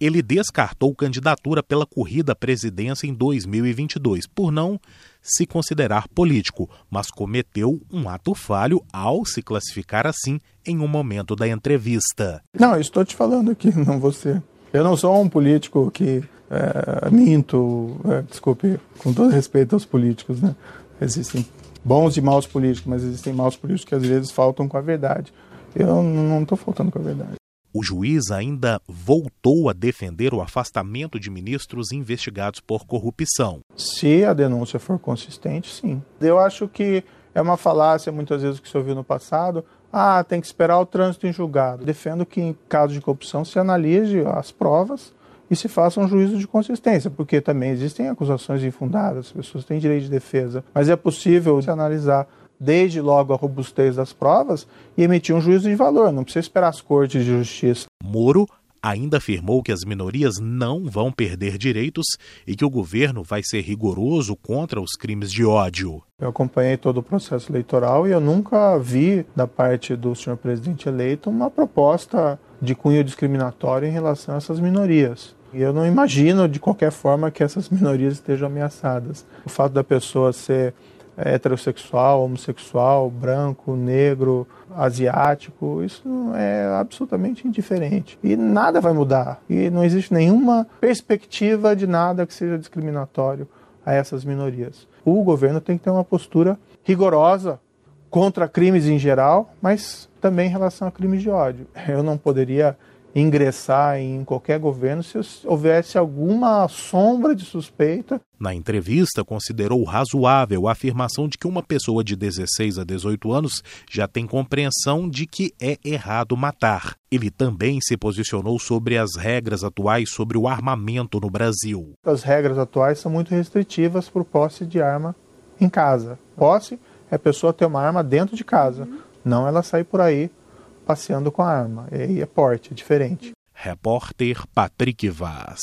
Ele descartou candidatura pela corrida à presidência em 2022 por não se considerar político, mas cometeu um ato falho ao se classificar assim em um momento da entrevista. Não, eu estou te falando aqui, não você. Eu não sou um político que é, minto, é, desculpe, com todo respeito aos políticos, né? Existem bons e maus políticos, mas existem maus políticos que às vezes faltam com a verdade. Eu não estou faltando com a verdade. O juiz ainda voltou a defender o afastamento de ministros investigados por corrupção. Se a denúncia for consistente, sim. Eu acho que é uma falácia muitas vezes que se ouviu no passado. Ah, tem que esperar o trânsito em julgado. Defendo que em caso de corrupção se analise as provas e se faça um juízo de consistência, porque também existem acusações infundadas, as pessoas têm direito de defesa, mas é possível se analisar desde logo a robustez das provas e emitir um juízo de valor, não precisa esperar as cortes de justiça. Moro ainda afirmou que as minorias não vão perder direitos e que o governo vai ser rigoroso contra os crimes de ódio. Eu acompanhei todo o processo eleitoral e eu nunca vi da parte do senhor presidente eleito uma proposta de cunho discriminatório em relação a essas minorias. E eu não imagino de qualquer forma que essas minorias estejam ameaçadas. O fato da pessoa ser heterossexual, homossexual, branco, negro, asiático, isso é absolutamente indiferente. E nada vai mudar. E não existe nenhuma perspectiva de nada que seja discriminatório a essas minorias. O governo tem que ter uma postura rigorosa contra crimes em geral, mas também em relação a crimes de ódio. Eu não poderia ingressar em qualquer governo se houvesse alguma sombra de suspeita. Na entrevista, considerou razoável a afirmação de que uma pessoa de 16 a 18 anos já tem compreensão de que é errado matar. Ele também se posicionou sobre as regras atuais sobre o armamento no Brasil. As regras atuais são muito restritivas para o posse de arma em casa. Posse é a pessoa ter uma arma dentro de casa, uhum. não ela sair por aí passeando com a arma. E aí é porte, é diferente. Repórter Patrick Vaz.